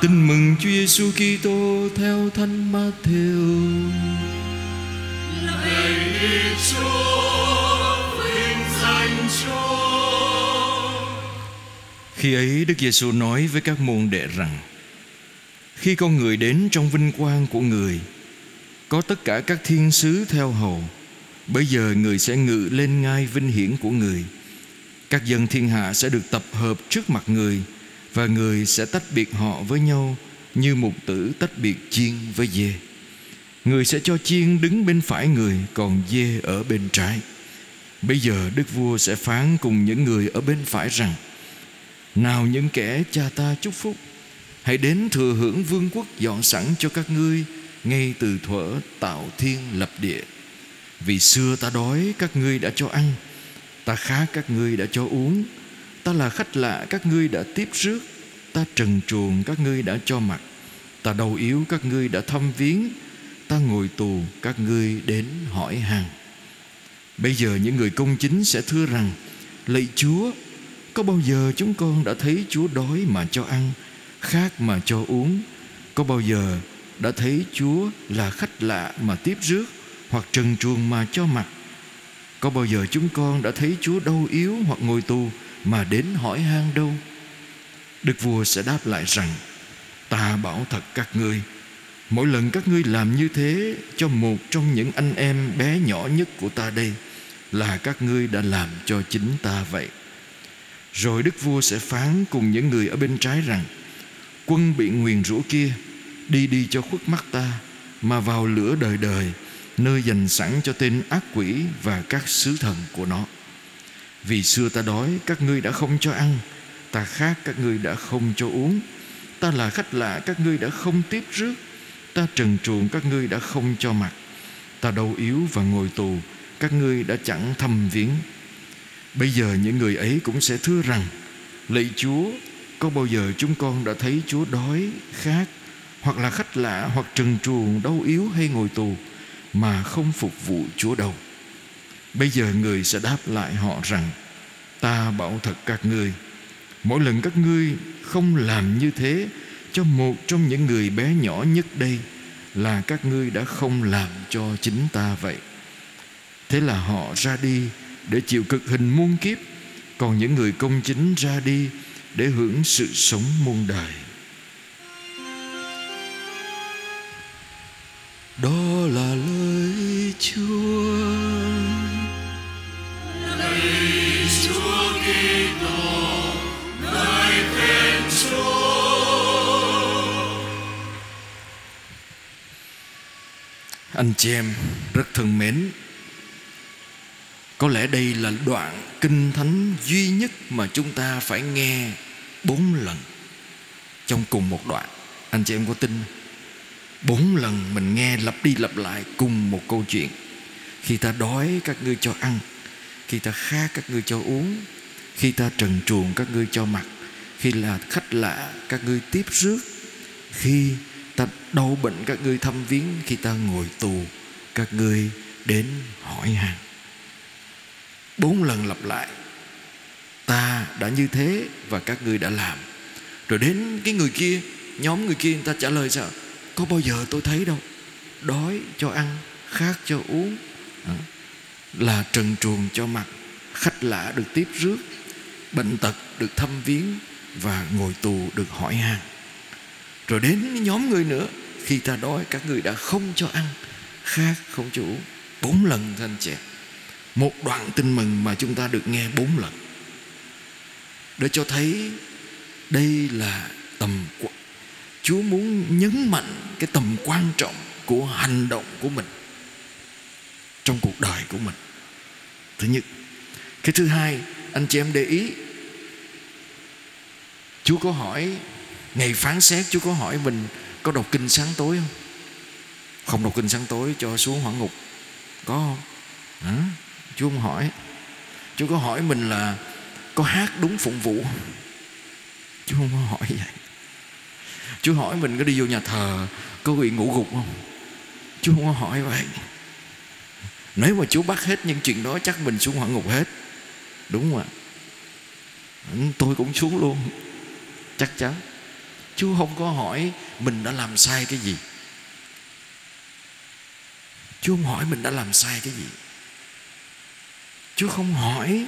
Tin mừng Chúa Giêsu Kitô theo Thánh Matthew. Lạy Chúa, vinh danh Chúa. Khi ấy Đức Giêsu nói với các môn đệ rằng: Khi con người đến trong vinh quang của người, có tất cả các thiên sứ theo hầu, bây giờ người sẽ ngự lên ngai vinh hiển của người. Các dân thiên hạ sẽ được tập hợp trước mặt người và người sẽ tách biệt họ với nhau như mục tử tách biệt chiên với dê. Người sẽ cho chiên đứng bên phải người, Còn dê ở bên trái. Bây giờ Đức Vua sẽ phán cùng những người ở bên phải rằng, Nào những kẻ cha ta chúc phúc, Hãy đến thừa hưởng vương quốc dọn sẵn cho các ngươi Ngay từ thuở tạo thiên lập địa. Vì xưa ta đói, các ngươi đã cho ăn, Ta khát các ngươi đã cho uống. Ta là khách lạ, các ngươi đã tiếp rước. Ta trần truồng, các ngươi đã cho mặt. Ta đau yếu, các ngươi đã thăm viếng. Ta ngồi tù, các ngươi đến hỏi hàng. Bây giờ những người công chính sẽ thưa rằng, lạy chúa, có bao giờ chúng con đã thấy chúa đói mà cho ăn, khát mà cho uống? Có bao giờ đã thấy chúa là khách lạ mà tiếp rước hoặc trần truồng mà cho mặt? Có bao giờ chúng con đã thấy chúa đau yếu hoặc ngồi tù mà đến hỏi han đâu đức vua sẽ đáp lại rằng, ta bảo thật các ngươi, Mỗi lần các ngươi làm như thế cho một trong những anh em bé nhỏ nhất của ta đây, là các ngươi đã làm cho chính ta vậy. Rồi Đức Vua sẽ phán cùng những người ở bên trái rằng, Quân bị nguyền rủa kia, đi đi cho khuất mắt ta, mà vào lửa đời đời, nơi dành sẵn cho tên ác quỷ và các sứ thần của nó. Vì xưa ta đói các ngươi đã không cho ăn. Ta khát các ngươi đã không cho uống. Ta là khách lạ các ngươi đã không tiếp rước. Ta trần truồng các ngươi đã không cho mặt Ta đau yếu và ngồi tù Các ngươi đã chẳng thăm viếng. Bây giờ những người ấy cũng sẽ thưa rằng Lạy Chúa Có bao giờ chúng con đã thấy Chúa đói, khát Hoặc là khách lạ Hoặc trần truồng, đau yếu hay ngồi tù Mà không phục vụ Chúa đâu? Bây giờ người sẽ đáp lại họ rằng, Ta bảo thật các ngươi, Mỗi lần các ngươi không làm như thế cho một trong những người bé nhỏ nhất đây là các ngươi đã không làm cho chính ta vậy. Thế là họ ra đi để chịu cực hình muôn kiếp, còn những người công chính ra đi để hưởng sự sống muôn đời. Đó là anh chị em rất thân mến, có lẽ đây là đoạn kinh thánh duy nhất mà chúng ta phải nghe bốn lần trong cùng một đoạn. Anh chị em có tin bốn lần mình nghe lặp đi lặp lại cùng một câu chuyện. Khi ta đói, các ngươi cho ăn. Khi ta khát, các ngươi cho uống khi ta trần truồng các ngươi cho mặc khi là khách lạ, các ngươi tiếp rước. Khi ta đau bệnh các ngươi thăm viếng, khi ta ngồi tù, các ngươi đến hỏi han bốn lần lặp lại, ta đã như thế và các ngươi đã làm. Rồi đến cái người kia, nhóm người kia, người ta trả lời sao? Có bao giờ tôi thấy đâu, đói cho ăn, khát cho uống. Là trần truồng cho mặt, khách lạ được tiếp rước bệnh tật được thăm viếng và ngồi tù được hỏi han. Rồi đến nhóm người nữa, khi ta đói, các người đã không cho ăn, khác không chủ bốn lần thưa anh chị. Một đoạn tin mừng mà chúng ta được nghe bốn lần. Để cho thấy đây là tầm Chúa muốn nhấn mạnh cái tầm quan trọng của hành động của mình trong cuộc đời của mình. Thứ nhất. Cái thứ hai, anh chị em để ý Chúa có hỏi Ngày phán xét, Chúa có hỏi mình Có đọc kinh sáng tối không? Không đọc kinh sáng tối cho xuống hỏa ngục. Có không? Hả? Chúa không hỏi. Chúa có hỏi mình là Có hát đúng phụng vụ Chúa không có hỏi vậy. Chúa hỏi mình có đi vô nhà thờ, Có bị ngủ gục không? Chúa không có hỏi vậy. Nếu mà Chúa bắt hết những chuyện đó, Chắc mình xuống hỏa ngục hết. Đúng không ạ? Ừ, tôi cũng xuống luôn. Chắc chắn. Chúa không có hỏi mình đã làm sai cái gì. Chúa không hỏi mình đã làm sai cái gì. Chúa không hỏi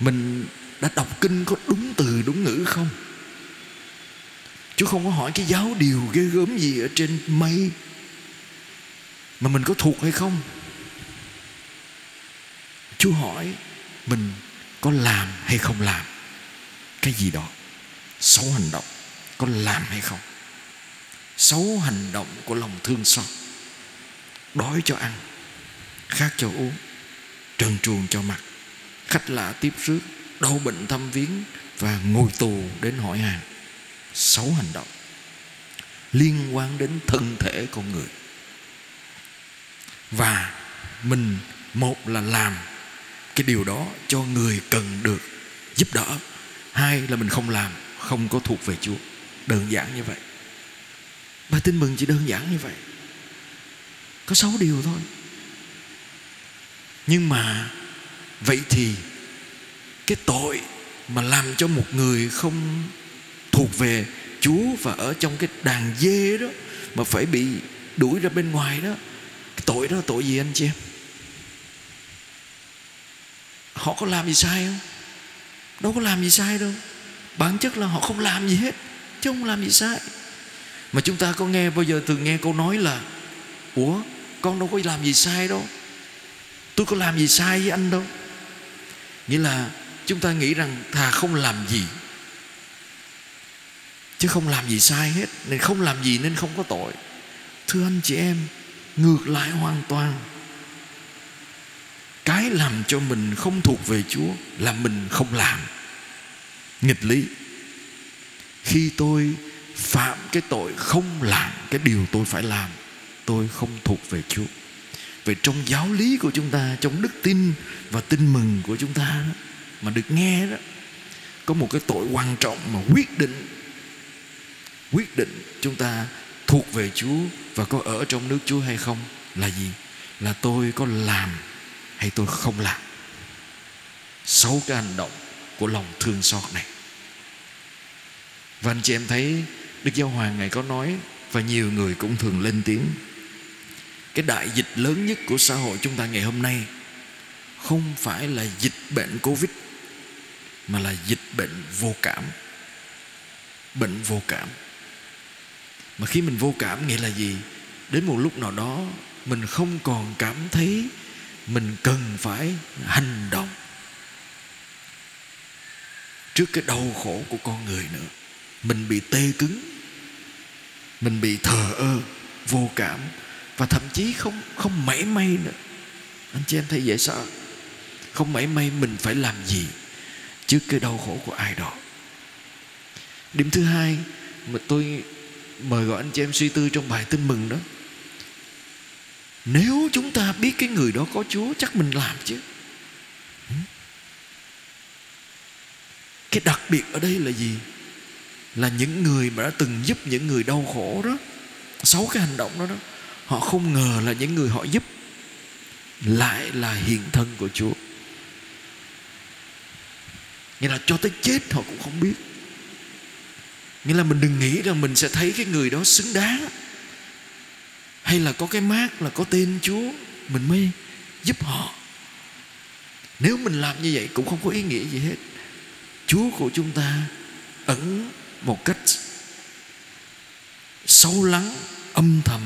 mình đã đọc kinh có đúng từ, đúng ngữ không. Chúa không có hỏi cái giáo điều ghê gớm gì ở trên mây Mà mình có thuộc hay không. Chúa hỏi mình có làm hay không làm Cái gì đó. Xấu hành động Có làm hay không? Xấu hành động của lòng thương xót, Đói cho ăn, Khát cho uống, Trần truồng cho mặc, Khách lạ tiếp rước, Đau bệnh thăm viếng Và ngồi tù đến hỏi hàng. Xấu hành động Liên quan đến thân thể con người. Và mình một là làm cái điều đó cho người cần được giúp đỡ, hai là mình không làm không có thuộc về chúa. Đơn giản như vậy. Bài tin mừng chỉ đơn giản như vậy. Có sáu điều thôi. Nhưng mà, vậy thì, cái tội mà làm cho một người không thuộc về Chúa và ở trong cái đàn dê đó, mà phải bị đuổi ra bên ngoài đó, cái tội đó là tội gì anh chị em? Họ có làm gì sai không? Đâu có làm gì sai đâu bản chất là họ không làm gì hết, chứ không làm gì sai. Mà chúng ta có nghe, bao giờ thường nghe câu nói là, ủa, con đâu có làm gì sai đâu. Tôi có làm gì sai với anh đâu. Nghĩa là chúng ta nghĩ rằng thà không làm gì, chứ không làm gì sai hết, nên không làm gì nên không có tội. Thưa anh chị em, ngược lại hoàn toàn. Cái làm cho mình không thuộc về Chúa là mình không làm nghịch lý. Khi tôi phạm cái tội không làm cái điều tôi phải làm tôi không thuộc về Chúa. Về trong giáo lý của chúng ta trong đức tin và tin mừng của chúng ta đó, mà được nghe đó có một cái tội quan trọng mà quyết định quyết định chúng ta thuộc về Chúa và có ở trong nước Chúa hay không là gì? Là tôi có làm hay tôi không làm. Sáu cái hành động của lòng thương xót này. Và anh chị em thấy Đức Giáo Hoàng Ngài có nói Và nhiều người cũng thường lên tiếng, Cái đại dịch lớn nhất của xã hội chúng ta ngày hôm nay Không phải là dịch bệnh Covid, Mà là dịch bệnh vô cảm. Bệnh vô cảm. Mà khi mình vô cảm nghĩa là gì? Đến một lúc nào đó, Mình không còn cảm thấy Mình cần phải hành động. Trước cái đau khổ của con người nữa. Mình bị tê cứng, mình bị thờ ơ, vô cảm, và thậm chí không không mảy may nữa. Anh chị em thấy dễ sợ. Không mảy may mình phải làm gì trước cái đau khổ của ai đó. Điểm thứ hai mà tôi mời gọi anh chị em suy tư trong bài tin mừng đó, nếu chúng ta biết cái người đó có chúa, chắc mình làm chứ cái đặc biệt ở đây là gì? Là những người mà đã từng giúp những người đau khổ đó. Sáu cái hành động đó đó. Họ không ngờ là những người họ giúp lại là hiện thân của Chúa. Nghĩa là cho tới chết họ cũng không biết. Nghĩa là mình đừng nghĩ rằng mình sẽ thấy cái người đó xứng đáng. Hay là có cái mát là có tên Chúa. Mình mới giúp họ. Nếu mình làm như vậy cũng không có ý nghĩa gì hết. Chúa của chúng ta ẩn một cách sâu lắng, âm thầm,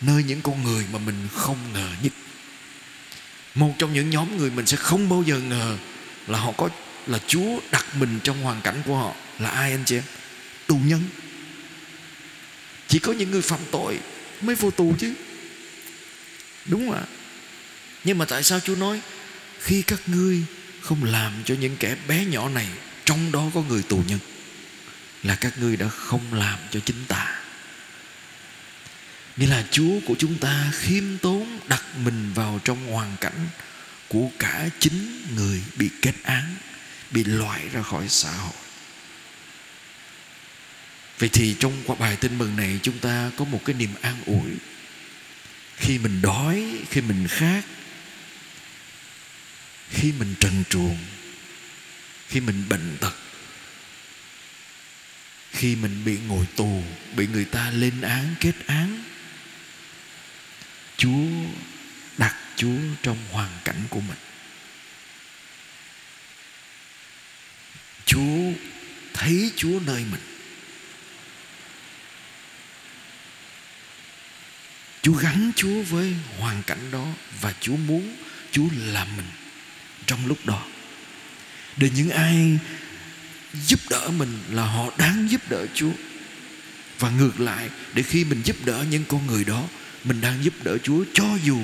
nơi những con người mà mình không ngờ nhất. Một trong những nhóm người mình sẽ không bao giờ ngờ là họ có, là Chúa đặt mình trong hoàn cảnh của họ là ai anh chị em? Tù nhân. Chỉ có những người phạm tội mới vô tù chứ. Đúng không ạ? Nhưng mà tại sao Chúa nói, khi các ngươi không làm cho những kẻ bé nhỏ này, trong đó có người tù nhân, là các ngươi đã không làm cho chính ta. Nghĩa là chúa của chúng ta khiêm tốn đặt mình vào trong hoàn cảnh của cả chính người bị kết án, bị loại ra khỏi xã hội. Vậy thì trong qua bài tin mừng này, chúng ta có một cái niềm an ủi. Khi mình đói, khi mình khát khi mình trần truồng, khi mình bệnh tật, khi mình bị ngồi tù, bị người ta lên án, kết án, chúa đặt chúa trong hoàn cảnh của mình. Chúa thấy chúa nơi mình. Chúa gắn chúa với hoàn cảnh đó và chúa muốn chúa làm mình trong lúc đó để những ai giúp đỡ mình là họ đáng giúp đỡ Chúa. Và ngược lại, để khi mình giúp đỡ những con người đó, mình đang giúp đỡ Chúa cho dù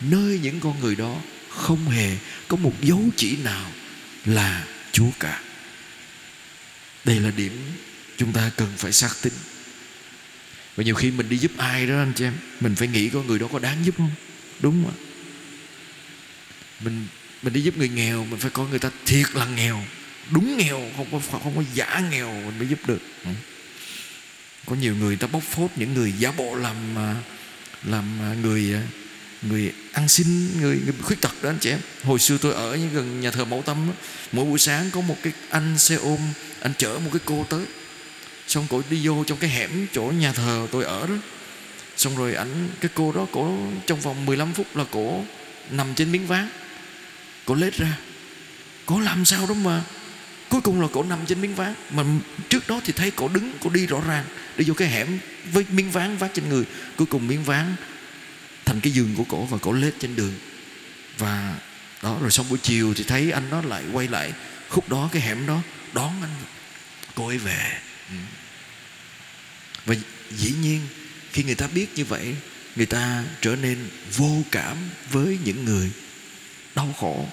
nơi những con người đó không hề có một dấu chỉ nào là Chúa cả. Đây là điểm chúng ta cần phải xác tín. Và nhiều khi mình đi giúp ai đó anh chị em, mình phải nghĩ có người đó có đáng giúp không? Đúng không? Mình mình đi giúp người nghèo mình phải coi người ta thiệt là nghèo đúng nghèo không có không có giả nghèo mình mới giúp được. Ừ. Có nhiều người ta bóc phốt những người giả bộ làm à, làm à, người à, người ăn xin người, người khuyết tật đó anh chị em. Hồi xưa tôi ở gần nhà thờ mẫu tâm đó, mỗi buổi sáng có một cái anh xe ôm anh chở một cái cô tới. Xong cổ đi vô trong cái hẻm chỗ nhà thờ tôi ở đó. Xong rồi ảnh cái cô đó cổ trong vòng 15 phút là cổ nằm trên miếng ván cổ lết ra. Cổ làm sao đó mà cuối cùng là cổ nằm trên miếng ván. Mà trước đó thì thấy cổ đứng, cổ đi rõ ràng. Đi vô cái hẻm với miếng ván vác trên người. Cuối cùng miếng ván thành cái giường của cổ và cổ lết trên đường. Và đó, rồi xong buổi chiều thì thấy anh nó lại quay lại. Khúc đó, cái hẻm đó, đón anh. Cô ấy về. Ừ. Và dĩ nhiên, khi người ta biết như vậy, người ta trở nên vô cảm với những người đau khổ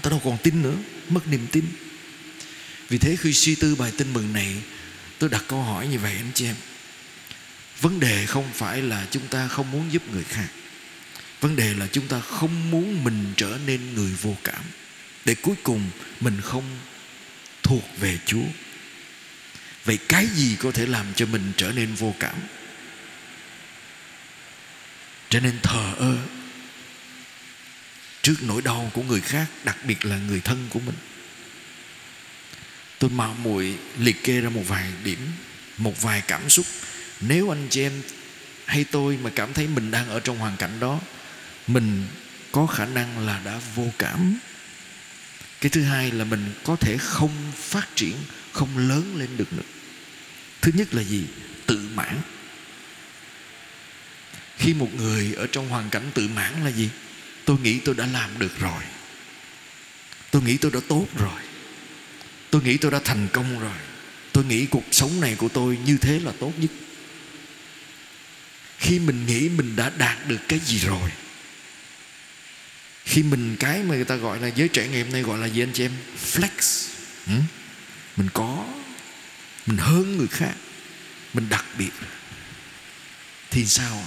ta đâu còn tin nữa, mất niềm tin. Vì thế khi suy tư bài tin mừng này, tôi đặt câu hỏi như vậy anh chị em. Vấn đề không phải là chúng ta không muốn giúp người khác. Vấn đề là chúng ta không muốn mình trở nên người vô cảm. Để cuối cùng mình không thuộc về chúa. Vậy cái gì có thể làm cho mình trở nên vô cảm? Trở nên thờ ơ? Trước nỗi đau của người khác, đặc biệt là người thân của mình. Tôi mạo muội liệt kê ra một vài điểm, một vài cảm xúc. Nếu anh chị em hay tôi mà cảm thấy mình đang ở trong hoàn cảnh đó, mình có khả năng là đã vô cảm. Cái thứ hai là mình có thể không phát triển, không lớn lên được nữa. Thứ nhất là gì? Tự mãn. Khi một người ở trong hoàn cảnh tự mãn là gì? Tôi nghĩ tôi đã làm được rồi. Tôi nghĩ tôi đã tốt rồi. Tôi nghĩ tôi đã thành công rồi. Tôi nghĩ cuộc sống này của tôi như thế là tốt nhất. Khi mình nghĩ mình đã đạt được cái gì rồi, khi mình cái mà người ta gọi là giới trẻ ngày hôm nay gọi là gì anh chị em? Flex. Ừ? mình có. Mình hơn người khác. Mình đặc biệt. Thì sao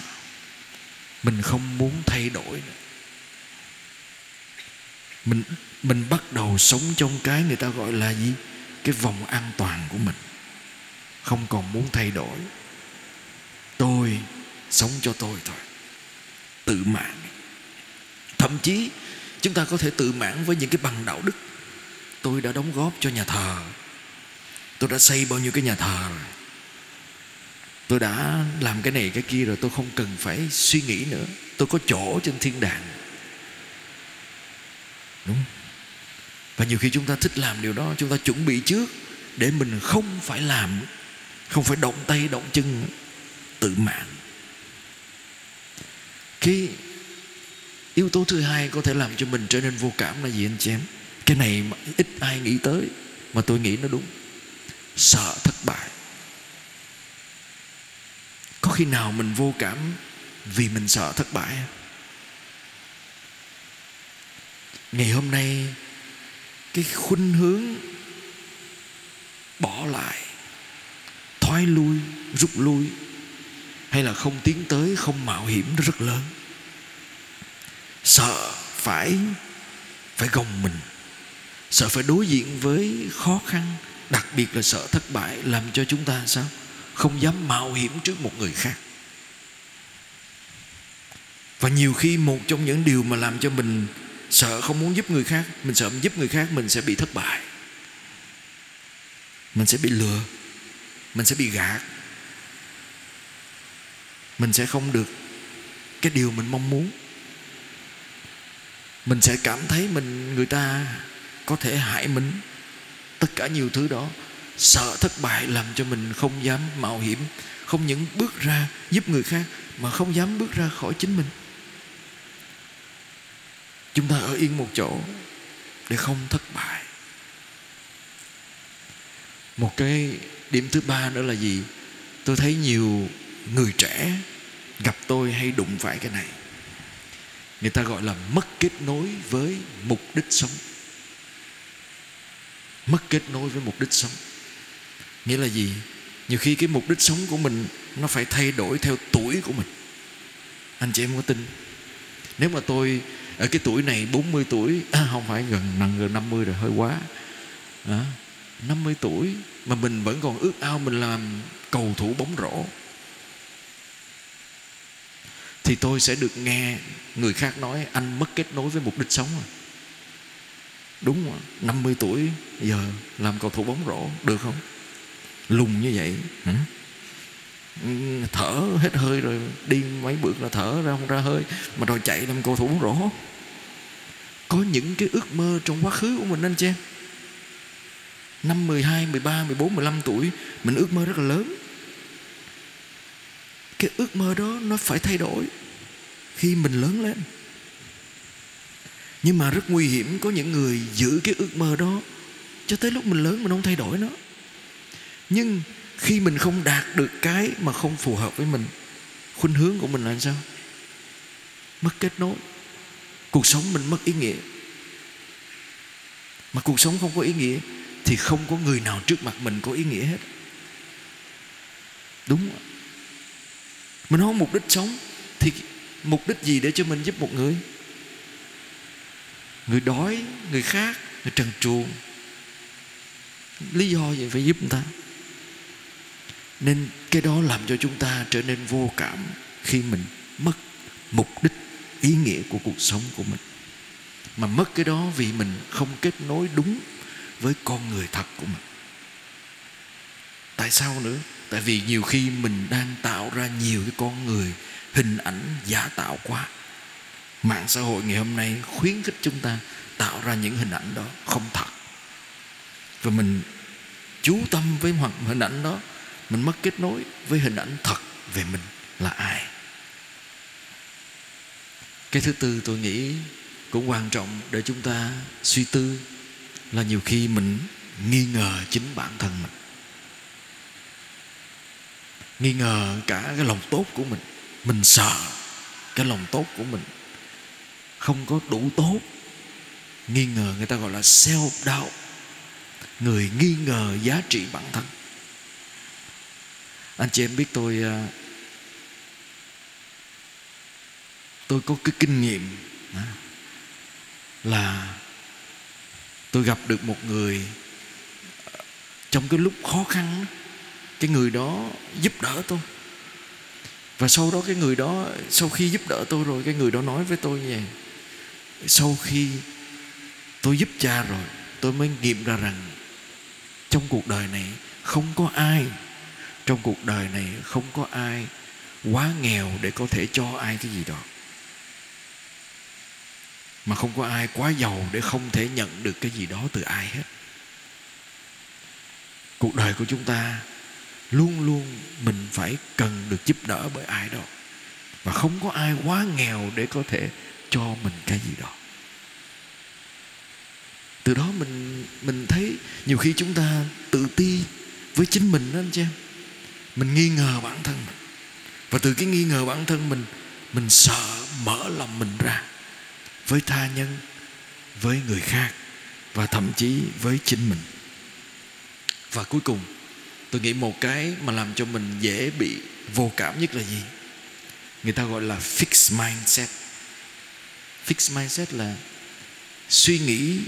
mình không muốn thay đổi nữa mình mình bắt đầu sống trong cái người ta gọi là gì? Cái vòng an toàn của mình. Không còn muốn thay đổi. Tôi sống cho tôi thôi. Tự mãn thậm chí, chúng ta có thể tự mãn với những cái bằng đạo đức. Tôi đã đóng góp cho nhà thờ. Tôi đã xây bao nhiêu cái nhà thờ rồi. Tôi đã làm cái này cái kia rồi, tôi không cần phải suy nghĩ nữa. Tôi có chỗ trên thiên đàng đúng. Và nhiều khi chúng ta thích làm điều đó, chúng ta chuẩn bị trước để mình không phải làm, không phải động tay, động chân tự mạng. cái yếu tố thứ hai có thể làm cho mình trở nên vô cảm là gì anh chị em? Cái này mà ít ai nghĩ tới, mà tôi nghĩ nó đúng. Sợ thất bại. Có khi nào mình vô cảm vì mình sợ thất bại ngày hôm nay, cái khuynh hướng bỏ lại, thoái lui, rút lui, hay là không tiến tới, không mạo hiểm nó rất lớn. Sợ phải phải gồng mình, sợ phải đối diện với khó khăn, đặc biệt là sợ thất bại, làm cho chúng ta sao? Không dám mạo hiểm trước một người khác. Và nhiều khi một trong những điều mà làm cho mình sợ không muốn giúp người khác, mình sợ mình giúp người khác mình sẽ bị thất bại. Mình sẽ bị lừa, mình sẽ bị gạt. Mình sẽ không được cái điều mình mong muốn. Mình sẽ cảm thấy mình, người ta có thể hại mình. Tất cả nhiều thứ đó, sợ thất bại làm cho mình không dám mạo hiểm, không những bước ra giúp người khác mà không dám bước ra khỏi chính mình chúng ta ở yên một chỗ để không thất bại. Một cái điểm thứ ba nữa là gì? Tôi thấy nhiều người trẻ gặp tôi hay đụng phải cái này. Người ta gọi là mất kết nối với mục đích sống. Mất kết nối với mục đích sống. Nghĩa là gì? Nhiều khi cái mục đích sống của mình nó phải thay đổi theo tuổi của mình. Anh chị em có tin? Nếu mà tôi ở cái tuổi này 40 tuổi à, không phải gần gần gần 50 rồi hơi quá. À, 50 tuổi mà mình vẫn còn ước ao mình làm cầu thủ bóng rổ. Thì tôi sẽ được nghe người khác nói anh mất kết nối với mục đích sống rồi. Đúng rồi 50 tuổi giờ làm cầu thủ bóng rổ được không? Lùng như vậy hả? Ừ, thở hết hơi rồi đi mấy bước là thở ra không ra hơi. Mà đòi chạy làm cầu thủ bóng rổ có những cái ước mơ trong quá khứ của mình anh chị. Em năm 12, 13, 14, 15 tuổi mình ước mơ rất là lớn. Cái ước mơ đó nó phải thay đổi khi mình lớn lên. Nhưng mà rất nguy hiểm có những người giữ cái ước mơ đó cho tới lúc mình lớn mình không thay đổi nó. Nhưng khi mình không đạt được cái mà không phù hợp với mình, khuynh hướng của mình là sao? Mất kết nối. Cuộc sống mình mất ý nghĩa. Mà cuộc sống không có ý nghĩa thì không có người nào trước mặt mình có ý nghĩa hết. Đúng mình không có mục đích sống thì mục đích gì để cho mình giúp một người? Người đói, người khác, người trần truồng. Lý do gì phải giúp người ta? Nên cái đó làm cho chúng ta trở nên vô cảm khi mình mất mục đích, ý nghĩa của cuộc sống của mình. Mà mất cái đó vì mình không kết nối đúng với con người thật của mình. Tại sao nữa? Tại vì nhiều khi mình đang tạo ra nhiều cái con người hình ảnh giả tạo quá. Mạng xã hội ngày hôm nay khuyến khích chúng ta tạo ra những hình ảnh đó không thật. Và mình chú tâm với hoặc hình ảnh đó mình mất kết nối với hình ảnh thật về mình là ai? Cái thứ tư tôi nghĩ cũng quan trọng để chúng ta suy tư là nhiều khi mình nghi ngờ chính bản thân mình. Nghi ngờ cả cái lòng tốt của mình. Mình sợ cái lòng tốt của mình không có đủ tốt. Nghi ngờ người ta gọi là self doubt người nghi ngờ giá trị bản thân anh chị em biết tôi ờ, tôi có cái kinh nghiệm là tôi gặp được một người ờ, trong cái lúc khó khăn cái người đó giúp đỡ tôi. Và sau đó cái người đó, sau khi giúp đỡ tôi rồi, cái người đó nói với tôi như vậy, sau khi tôi giúp cha rồi, tôi mới nghiệm ra rằng trong cuộc đời này không có ai trong cuộc đời này không có ai quá nghèo để có thể cho ai cái gì đó. Mà không có ai quá giàu để không thể nhận được cái gì đó từ ai hết. Cuộc đời của chúng ta luôn luôn mình phải cần được giúp đỡ bởi ai đó. Và không có ai quá nghèo để có thể cho mình cái gì đó. Từ đó mình mình thấy nhiều khi chúng ta tự ti với chính mình đó anh chị em mình nghi ngờ bản thân mình. Và từ cái nghi ngờ bản thân mình mình sợ mở lòng mình ra với tha nhân với người khác và thậm chí với chính mình. Và cuối cùng tôi nghĩ một cái mà làm cho mình dễ bị vô cảm nhất là gì? Người ta gọi là fixed mindset. Fixed mindset là suy nghĩ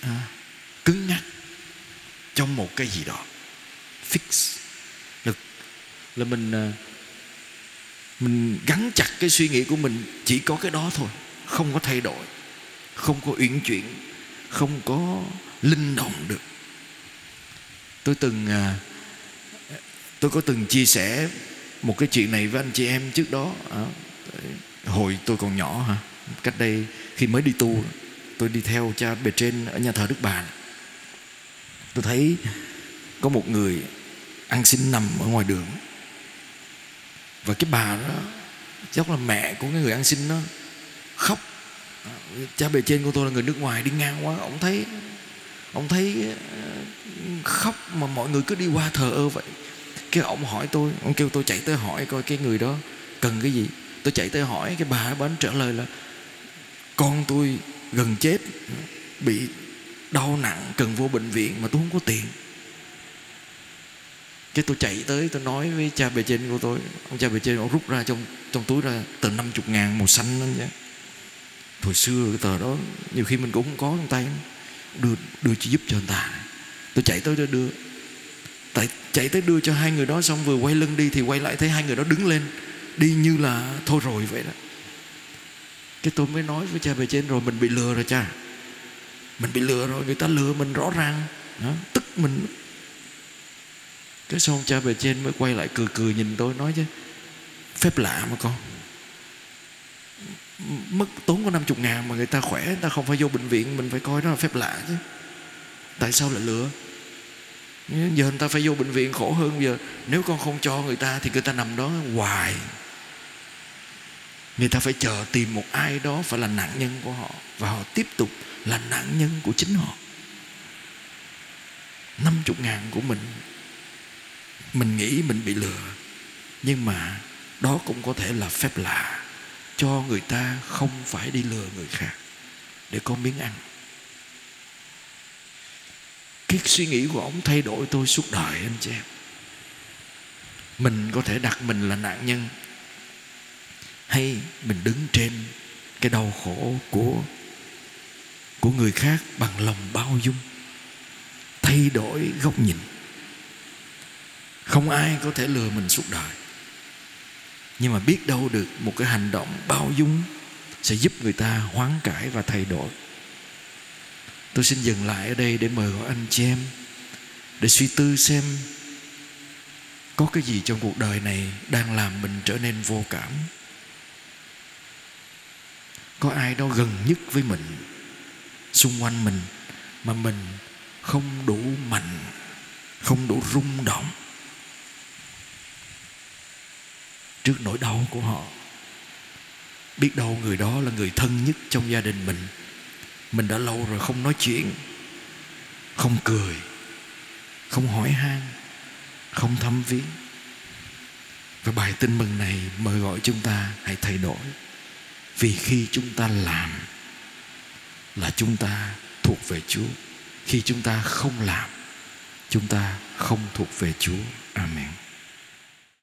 à, cứng nhắc trong một cái gì đó. Fix là mình à, mình gắn chặt cái suy nghĩ của mình chỉ có cái đó thôi. Không có thay đổi, không có uyển chuyển, không có linh động được. Tôi từng à, tôi có từng chia sẻ một cái chuyện này với anh chị em trước đó. À, hồi tôi còn nhỏ hả? Cách đây khi mới đi tu, tôi đi theo cha bề trên ở nhà thờ đức bà. Tôi thấy có một người ăn xin nằm ở ngoài đường và cái bà đó, chắc là mẹ của cái người ăn xin đó, khóc. Cha bề trên của tôi là người nước ngoài, đi ngang quá ông thấy ông thấy ờ, khóc mà mọi người cứ đi qua thờ ơ vậy. Cái ông hỏi tôi, ông kêu tôi chạy tới hỏi coi cái người đó cần cái gì. Tôi chạy tới hỏi, cái bà bà trả lời là, con tôi gần chết, bị đau nặng, cần vô bệnh viện mà tôi không có tiền cái tôi chạy tới tôi nói với cha bề trên của tôi. Ông cha bề trên ông rút ra trong trong túi ra tờ 50 ngàn màu xanh đó chứ hồi xưa cái tờ đó nhiều khi mình cũng không có trong tay. Đưa đưa chỉ giúp cho người ta. Tôi chạy tới tôi đưa. Tại chạy tới đưa cho hai người đó xong vừa quay lưng đi thì quay lại thấy hai người đó đứng lên. Đi như là thôi rồi vậy đó. Cái tôi mới nói với cha bề trên rồi mình bị lừa rồi cha. Mình bị lừa rồi người ta lừa mình rõ ràng. Đó, tức mình cái xong cha bề trên mới quay lại cười cười nhìn tôi nói chứ? Phép lạ mà con. Mất tốn có 50 ngàn mà người ta khỏe, người ta không phải vô bệnh viện, mình phải coi đó là phép lạ chứ. Tại sao lại lừa? Giờ người ta phải vô bệnh viện khổ hơn giờ. Nếu con không cho người ta thì người ta nằm đó hoài. Người ta phải chờ tìm một ai đó phải là nạn nhân của họ. Và họ tiếp tục là nạn nhân của chính họ. 50 ngàn của mình mình nghĩ mình bị lừa. Nhưng mà đó cũng có thể là phép lạ cho người ta không phải đi lừa người khác để có miếng ăn. Cái suy nghĩ của ông thay đổi tôi suốt đời anh chị em. Mình có thể đặt mình là nạn nhân hay mình đứng trên cái đau khổ của của người khác bằng lòng bao dung, thay đổi góc nhìn không ai có thể lừa mình suốt đời. Nhưng mà biết đâu được một cái hành động bao dung sẽ giúp người ta hoán cải và thay đổi. Tôi xin dừng lại ở đây để mời gọi anh chị em để suy tư xem có cái gì trong cuộc đời này đang làm mình trở nên vô cảm. Có ai đó gần nhất với mình, xung quanh mình mà mình không đủ mạnh, không đủ rung động. Trước nỗi đau của họ. Biết đâu người đó là người thân nhất trong gia đình mình. Mình đã lâu rồi không nói chuyện, không cười, không hỏi han, không thăm viếng. Và bài tin mừng này mời gọi chúng ta hãy thay đổi. Vì khi chúng ta làm là chúng ta thuộc về chúa. Khi chúng ta không làm, chúng ta không thuộc về chúa. Amen.